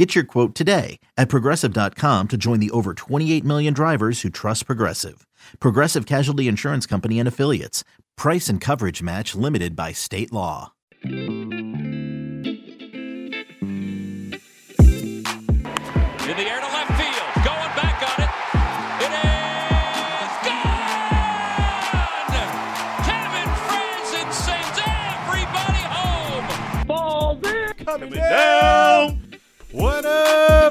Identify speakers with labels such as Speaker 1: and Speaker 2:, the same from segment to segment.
Speaker 1: Get your quote today at progressive.com to join the over 28 million drivers who trust Progressive. Progressive Casualty Insurance Company and Affiliates. Price and coverage match limited by state law.
Speaker 2: In the air to left field. Going back on it. It is gone! Kevin Frandsen sends everybody home.
Speaker 3: coming down.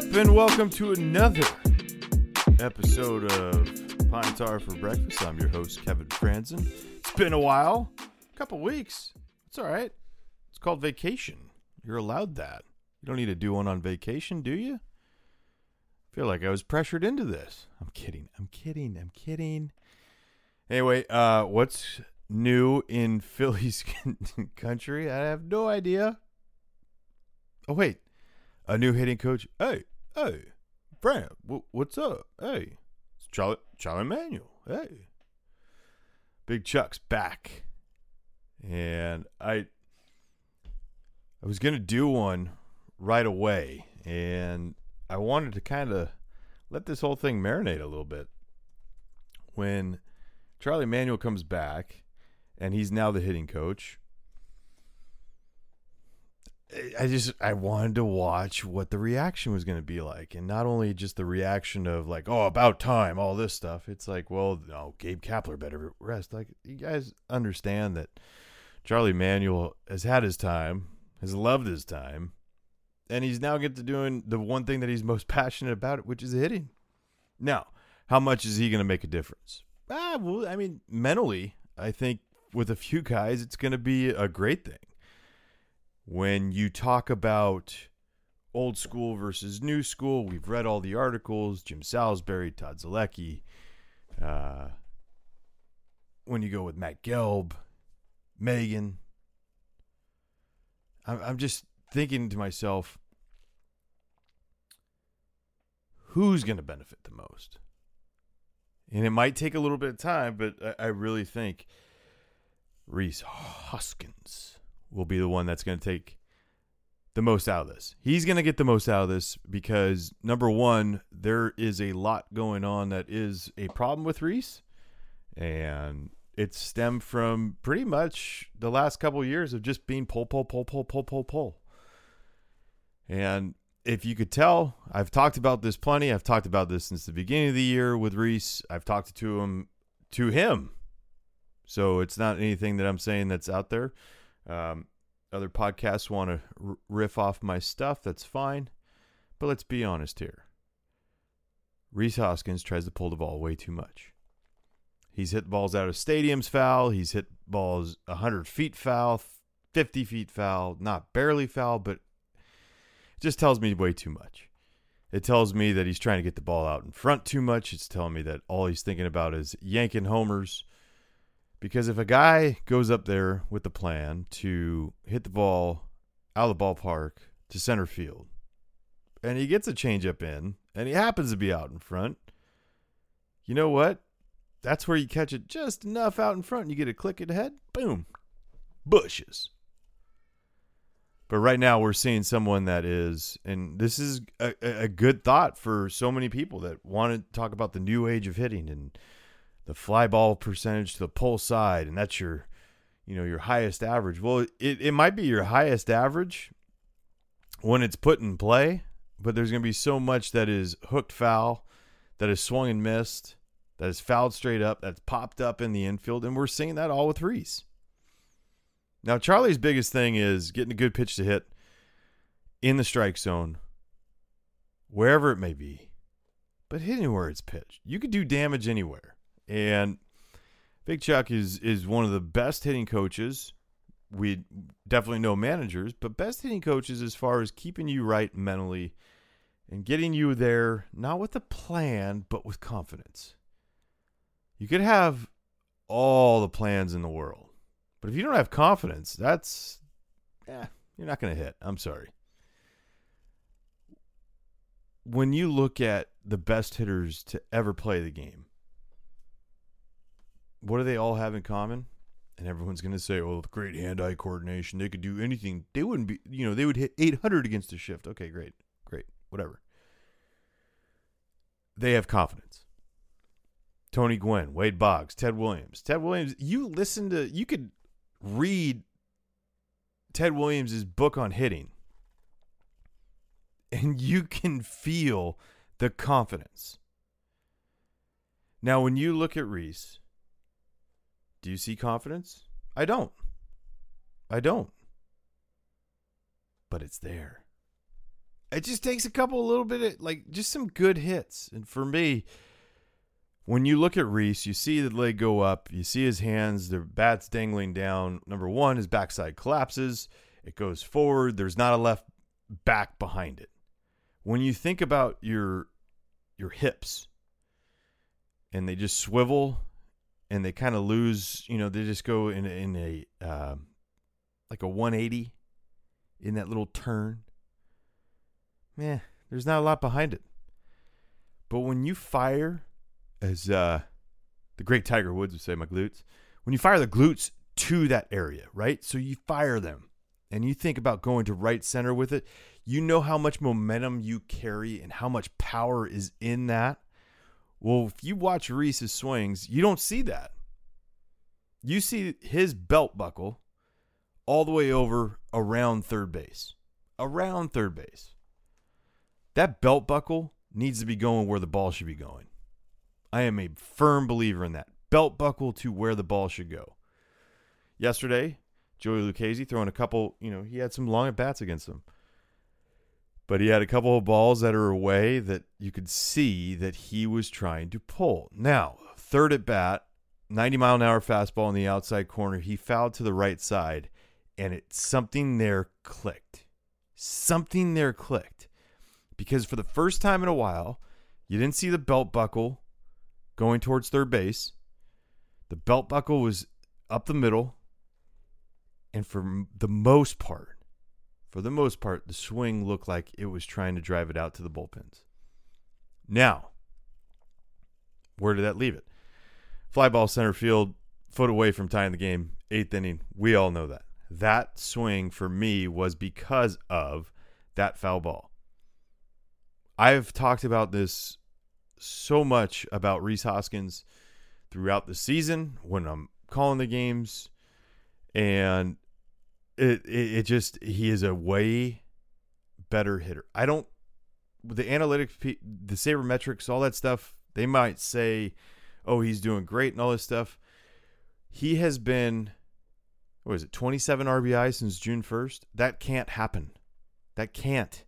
Speaker 3: Up, and welcome to another episode of Pine Tar for Breakfast. I'm your host, Kevin Frandsen. It's been a while, a couple weeks. It's all right. It's called vacation. You're allowed that. You don't need to do one on vacation, do you? feel like I was pressured into this. I'm kidding. I'm kidding. I'm kidding. Anyway, uh, what's new in Philly's country? I have no idea. Oh wait, a new hitting coach. Hey, hey, Fran, w- what's up? Hey, it's Charlie Charlie Manuel. Hey, Big Chuck's back, and I I was gonna do one right away, and I wanted to kind of let this whole thing marinate a little bit. When Charlie Manuel comes back, and he's now the hitting coach. I just I wanted to watch what the reaction was going to be like, and not only just the reaction of like, oh, about time, all this stuff. It's like, well, no, Gabe Kapler better rest. Like, you guys understand that Charlie Manuel has had his time, has loved his time, and he's now get to doing the one thing that he's most passionate about, which is hitting. Now, how much is he going to make a difference? Ah, well, I mean, mentally, I think with a few guys, it's going to be a great thing when you talk about old school versus new school, we've read all the articles, Jim Salisbury, Todd Zolecki. Uh, when you go with Matt Gelb, Megan, I'm, I'm just thinking to myself, who's going to benefit the most? And it might take a little bit of time, but I, I really think Rhys Hoskins will be the one that's going to take the most out of this. He's going to get the most out of this because number one, there is a lot going on that is a problem with Rhys, and it stemmed from pretty much the last couple of years of just being pull, pull, pull, pull, pull, pull, pull. And if you could tell, I've talked about this plenty. I've talked about this since the beginning of the year with Rhys. I've talked to him, to him. So it's not anything that I'm saying that's out there. Um, other podcasts want to r- riff off my stuff. That's fine. But let's be honest here. Rhys Hoskins tries to pull the ball way too much. He's hit balls out of stadiums foul. He's hit balls 100 feet foul, 50 feet foul, not barely foul, but it just tells me way too much. It tells me that he's trying to get the ball out in front too much. It's telling me that all he's thinking about is yanking homers. Because if a guy goes up there with the plan to hit the ball out of the ballpark to center field, and he gets a changeup in, and he happens to be out in front, you know what? That's where you catch it just enough out in front, and you get a click it ahead, boom, bushes. But right now, we're seeing someone that is, and this is a, a good thought for so many people that want to talk about the new age of hitting and the fly ball percentage to the pull side, and that's your, you know, your highest average. Well, it, it might be your highest average when it's put in play, but there's going to be so much that is hooked foul, that is swung and missed, that is fouled straight up, that's popped up in the infield, and we're seeing that all with Rhys. Now, Charlie's biggest thing is getting a good pitch to hit in the strike zone, wherever it may be, but hitting where it's pitched. You could do damage anywhere. And Big Chuck is is one of the best hitting coaches. We definitely know managers, but best hitting coaches as far as keeping you right mentally and getting you there, not with a plan, but with confidence. You could have all the plans in the world. But if you don't have confidence, that's eh, you're not going to hit. I'm sorry. When you look at the best hitters to ever play the game, what do they all have in common? And everyone's going to say, "Oh, great hand-eye coordination. They could do anything. They wouldn't be, you know, they would hit 800 against a shift." Okay, great, great, whatever. They have confidence. Tony Gwynn, Wade Boggs, Ted Williams. Ted Williams, you listen to, you could read Ted Williams' book on hitting, and you can feel the confidence. Now, when you look at Rhys, do you see confidence? I don't. I don't. But it's there. It just takes a couple, a little bit of, like, just some good hits. And for me, when you look at Rhys, you see the leg go up, you see his hands, the bat's dangling down. Number one, his backside collapses, it goes forward. There's not a left back behind it. When you think about your your hips and they just swivel and they kind of lose, you know, they just go in in a uh, like a 180 in that little turn. Man, there's not a lot behind it. But when you fire, as uh, the great Tiger Woods would say, my glutes, when you fire the glutes to that area, right? So you fire them and you think about going to right center with it, you know how much momentum you carry and how much power is in that. Well, if you watch Rhys's swings, you don't see that. You see his belt buckle all the way over around third base. Around third base. That belt buckle needs to be going where the ball should be going. I am a firm believer in that. Belt buckle to where the ball should go. Yesterday, Joey Lucchesi throwing a couple, you know, he had some long at bats against him. But he had a couple of balls that are away that you could see that he was trying to pull. Now, third at bat, 90 mile an hour fastball in the outside corner. He fouled to the right side, and it something there clicked. Something there clicked. Because for the first time in a while, you didn't see the belt buckle going towards third base. The belt buckle was up the middle. And for the most part, for the most part, the swing looked like it was trying to drive it out to the bullpens. Now, where did that leave it? Fly ball center field, foot away from tying the game, eighth inning. We all know that. That swing for me was because of that foul ball. I've talked about this so much about Rhys Hoskins throughout the season when I'm calling the games, and it, it, it just he is a way better hitter. I don't the analytics, the sabermetrics, all that stuff. They might say, "Oh, he's doing great" and all this stuff. He has been, what is it, 27 RBI since June 1st? That can't happen. That can't.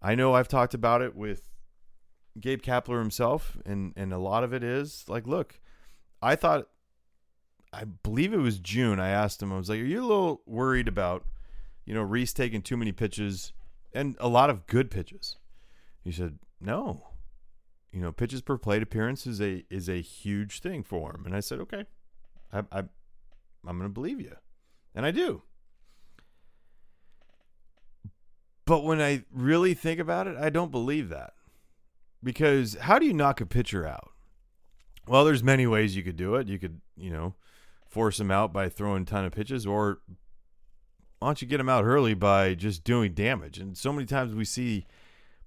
Speaker 3: I know I've talked about it with Gabe Kapler himself, and and a lot of it is like, look, I thought, I believe it was June. I asked him, I was like, are you a little worried about, you know, Rhys taking too many pitches and a lot of good pitches? He said, no. You know, pitches per plate appearance is a is a huge thing for him, and I said, okay, I, I I'm going to believe you, and I do. But when I really think about it, I don't believe that because how do you knock a pitcher out? Well, there's many ways you could do it. You could, you know, force him out by throwing a ton of pitches, or why don't you get him out early by just doing damage? And so many times we see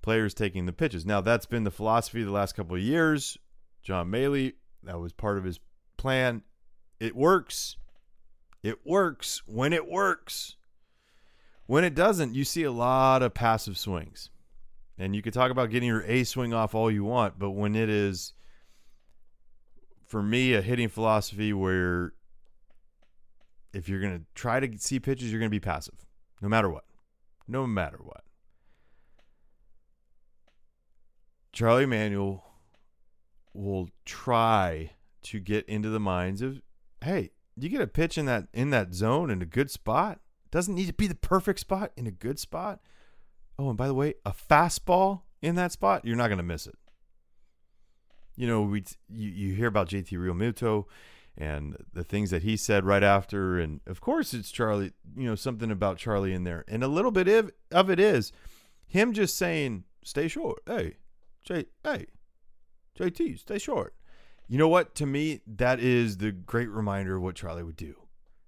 Speaker 3: players taking the pitches. Now that's been the philosophy the last couple of years. John Mallee, that was part of his plan. It works. It works when it works. When it doesn't, you see a lot of passive swings. And you could talk about getting your A swing off all you want, but when it is, for me, a hitting philosophy where if you're going to try to see pitches, you're going to be passive, no matter what. No matter what. Charlie Manuel will try to get into the minds of, hey, you get a pitch in that in that zone in a good spot. Doesn't need to be the perfect spot in a good spot. Oh, and by the way, a fastball in that spot, you're not going to miss it. you know, we you, you hear about JT Realmuto and the things that he said right after, and of course it's Charlie. You know, something about Charlie in there, and a little bit of, of it is him just saying, "Stay short, hey, J, hey, JT, stay short." You know what? To me, that is the great reminder of what Charlie would do.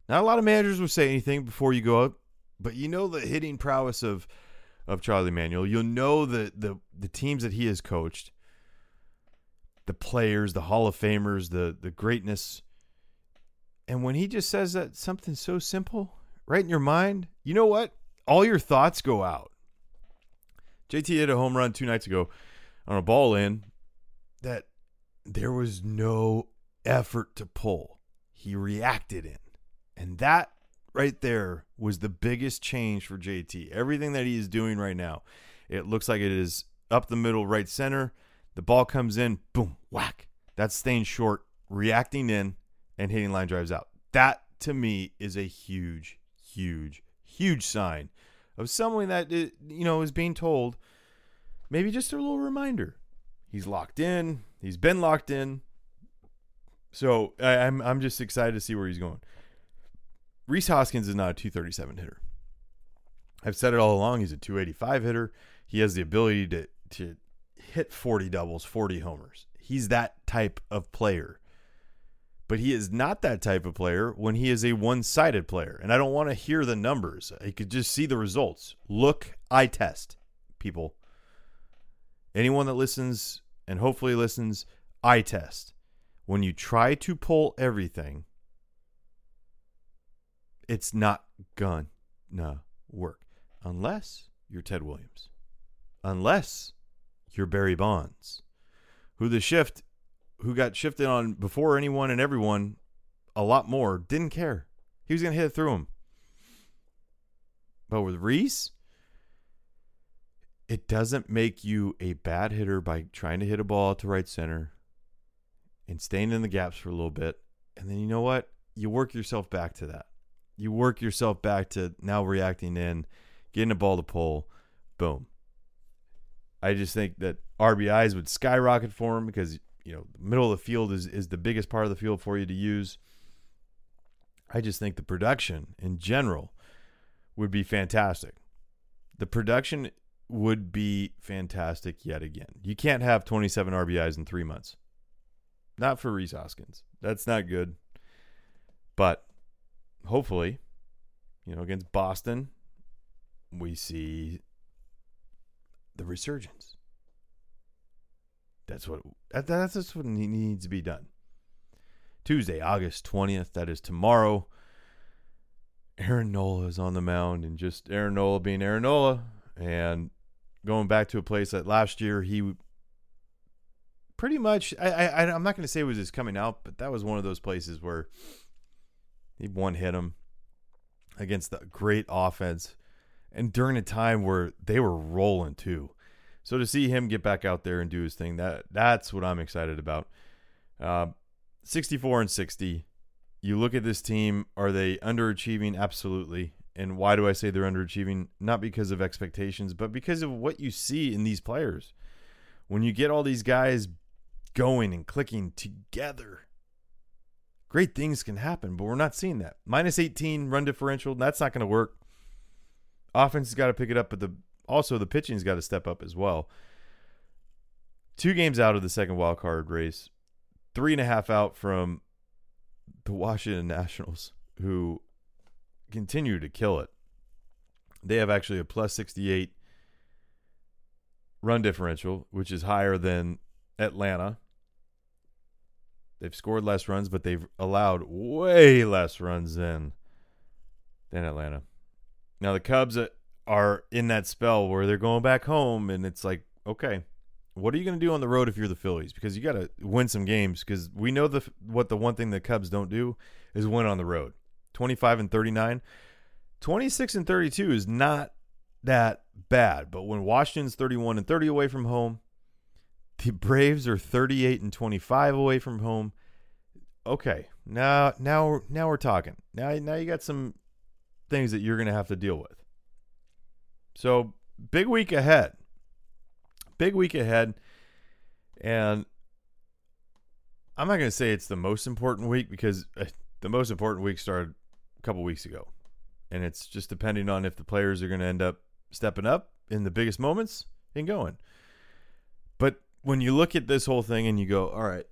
Speaker 3: Not a lot of managers would say anything before you go up, but you know the hitting prowess of of Charlie Manuel. You'll know the the the teams that he has coached, the players, the Hall of Famers, the the greatness. And when he just says that something so simple, right in your mind, you know what? All your thoughts go out. JT hit a home run two nights ago on a ball in that there was no effort to pull. He reacted in. And that right there was the biggest change for JT. Everything that he is doing right now, it looks like it is up the middle, right center. The ball comes in, boom, whack. That's staying short, reacting in, and hitting line drives out. That to me is a huge, huge, huge sign of someone that uh, you know is being told. Maybe just a little reminder. He's locked in. He's been locked in. So I, I'm I'm just excited to see where he's going. Rhys Hoskins is not a 237 hitter. I've said it all along. He's a 285 hitter. He has the ability to to hit 40 doubles, 40 homers. He's that type of player. But he is not that type of player when he is a one-sided player. And I don't want to hear the numbers. I could just see the results. Look, I test, people. Anyone that listens and hopefully listens, I test. When you try to pull everything, it's not gonna work unless you're Ted Williams, unless you're Barry Bonds, who the shift, who got shifted on before anyone and everyone, a lot more, didn't care. He was gonna hit it through him. But with Rhys, it doesn't make you a bad hitter by trying to hit a ball to right center and staying in the gaps for a little bit. And then you know what? You work yourself back to that you work yourself back to now reacting in, getting a ball to pull, boom. I just think that RBIs would skyrocket for him because you know the middle of the field is is the biggest part of the field for you to use. I just think the production in general would be fantastic. The production would be fantastic yet again. You can't have 27 RBIs in three months. Not for Rhys Hoskins. That's not good. But hopefully, you know, against Boston, we see the resurgence. That's what that's just what needs to be done. Tuesday, August twentieth. That is tomorrow. Aaron Nola is on the mound, and just Aaron Nola being Aaron Nola, and going back to a place that last year he pretty much. I, I I'm not going to say it was his coming out, but that was one of those places where he one hit him against the great offense, and during a time where they were rolling too. So to see him get back out there and do his thing, that that's what I'm excited about. Uh, 64 and 60. You look at this team, are they underachieving? Absolutely. And why do I say they're underachieving? Not because of expectations, but because of what you see in these players. When you get all these guys going and clicking together, great things can happen, but we're not seeing that. Minus 18 run differential, that's not going to work. Offense has got to pick it up, but the also the pitching's got to step up as well. Two games out of the second wild card race, three and a half out from the Washington Nationals, who continue to kill it. They have actually a plus 68 run differential, which is higher than Atlanta They've scored less runs, but they've allowed way less runs than than Atlanta. Now the Cubs uh, are in that spell where they're going back home, and it's like, okay, what are you going to do on the road if you're the Phillies? Because you got to win some games. Because we know the what the one thing the Cubs don't do is win on the road. Twenty five and thirty nine. 26 and 32 is not that bad. But when Washington's 31 and 30 away from home, the Braves are 38 and 25 away from home. Okay, now now now we're talking. Now now you got some things that you're going to have to deal with. So, big week ahead. Big week ahead. And I'm not going to say it's the most important week because uh, the most important week started a couple weeks ago. And it's just depending on if the players are going to end up stepping up in the biggest moments and going. But when you look at this whole thing and you go, all right,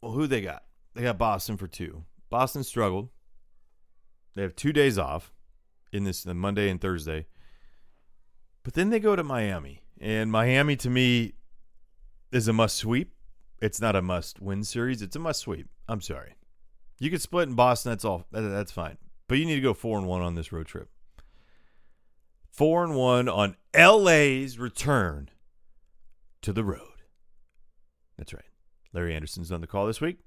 Speaker 3: well, who they got? They got Boston for two. Boston struggled. They have two days off in this Monday and Thursday. But then they go to Miami. And Miami to me is a must sweep. It's not a must win series. It's a must sweep. I'm sorry. You could split in Boston. That's all. That's fine. But you need to go four and one on this road trip. Four and one on LA's return to the road. That's right. Larry Andersen's on the call this week.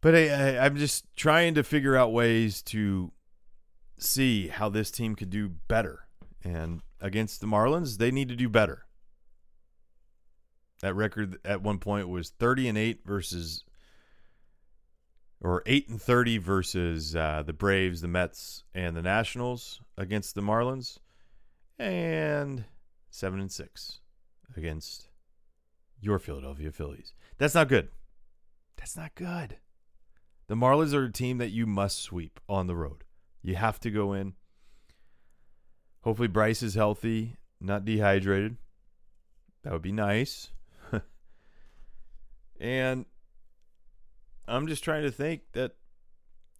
Speaker 3: But I, I, I'm just trying to figure out ways to see how this team could do better. And against the Marlins, they need to do better. That record at one point was 30 and 8 versus or 8 and 30 versus uh, the Braves, the Mets, and the Nationals against the Marlins and 7 and 6 against your Philadelphia Phillies. That's not good. That's not good. The Marlins are a team that you must sweep on the road. You have to go in. Hopefully Bryce is healthy, not dehydrated. That would be nice. and I'm just trying to think that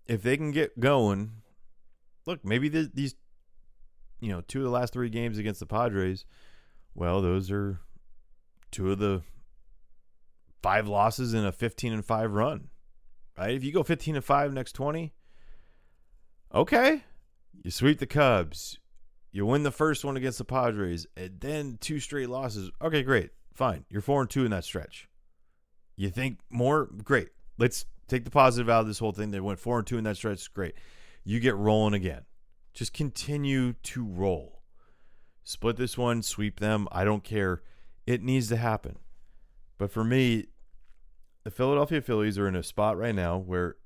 Speaker 3: if they can get going, look, maybe the, these, you know, two of the last three games against the Padres, well, those are two of the five losses in a 15 and 5 run. Right? If you go 15 and 5 next 20, okay. You sweep the Cubs. You win the first one against the Padres, and then two straight losses. Okay, great. Fine. You're 4 and 2 in that stretch. You think more? Great. Let's take the positive out of this whole thing. They went 4 and 2 in that stretch. Great. You get rolling again. Just continue to roll. Split this one, sweep them. I don't care. It needs to happen. But for me, the Philadelphia Phillies are in a spot right now where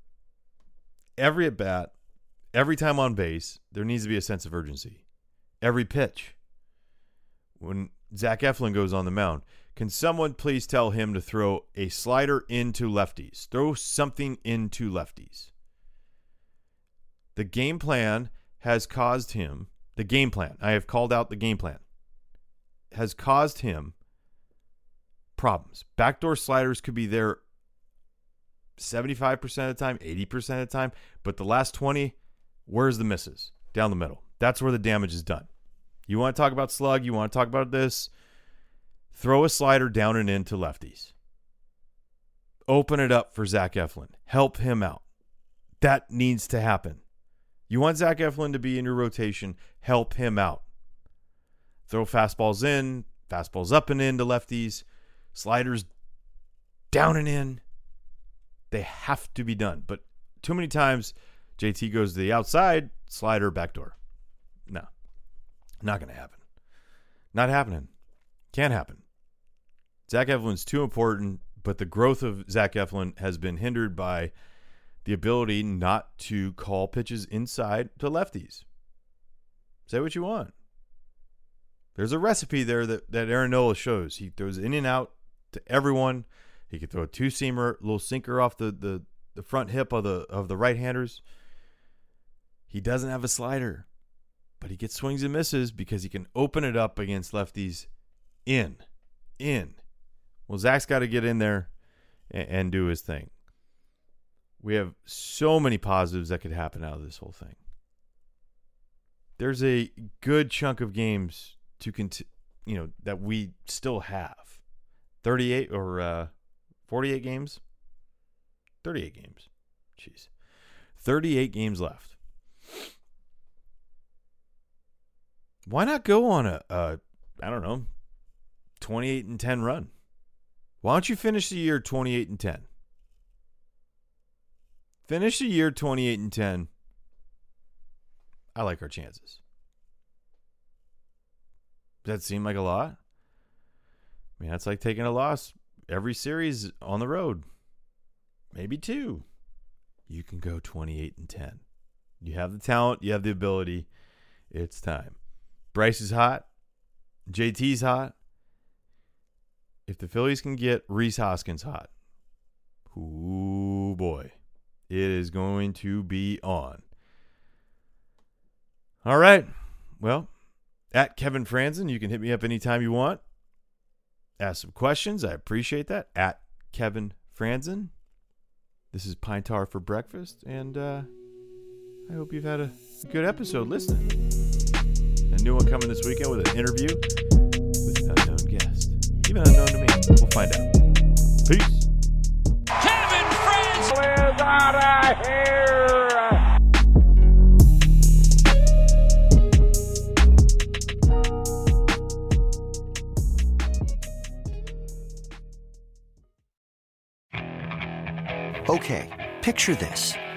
Speaker 3: every at bat, every time on base, there needs to be a sense of urgency. Every pitch. When Zach Eflin goes on the mound, can someone please tell him to throw a slider into lefties? Throw something into lefties. The game plan has caused him, the game plan, I have called out the game plan, has caused him problems. Backdoor sliders could be there 75% of the time, 80% of the time, but the last 20, where's the misses? Down the middle. That's where the damage is done. You want to talk about slug, you want to talk about this, throw a slider down and into lefties. Open it up for Zach Eflin. Help him out. That needs to happen. You want Zach Eflin to be in your rotation, help him out. Throw fastballs in, fastballs up and in to lefties, sliders down and in. They have to be done. But too many times, JT goes to the outside, slider, backdoor. No, not going to happen. Not happening. Can't happen. Zach Eflin's too important, but the growth of Zach Eflin has been hindered by the ability not to call pitches inside to lefties. Say what you want. There's a recipe there that, that Aaron Nola shows. He throws in and out to everyone. He could throw a two seamer, little sinker off the, the, the front hip of the of the right handers. He doesn't have a slider, but he gets swings and misses because he can open it up against lefties in. In. Well, Zach's got to get in there and, and do his thing. We have so many positives that could happen out of this whole thing. There's a good chunk of games to continue, you know, that we still have. 38 or uh, 48 games? 38 games. Jeez. 38 games left. Why not go on a, a I don't know, 28 and 10 run? Why don't you finish the year 28 and 10? Finish the year 28 and 10. I like our chances. Does that seem like a lot? I mean, that's like taking a loss every series on the road. Maybe two. You can go 28 and 10. You have the talent, you have the ability. It's time. Bryce is hot. JT's hot. if the Phillies can get Rhys Hoskins hot, ooh boy, it is going to be on. All right. Well, at Kevin Frandsen, you can hit me up anytime you want. Ask some questions. I appreciate that. At Kevin Frandsen. This is Pine Tar for breakfast, and uh, I hope you've had a good episode listening. A new one coming this weekend with an interview with an unknown guest. Even unknown to me. We'll find out. Peace.
Speaker 2: Kevin Franz.
Speaker 4: Okay, picture this.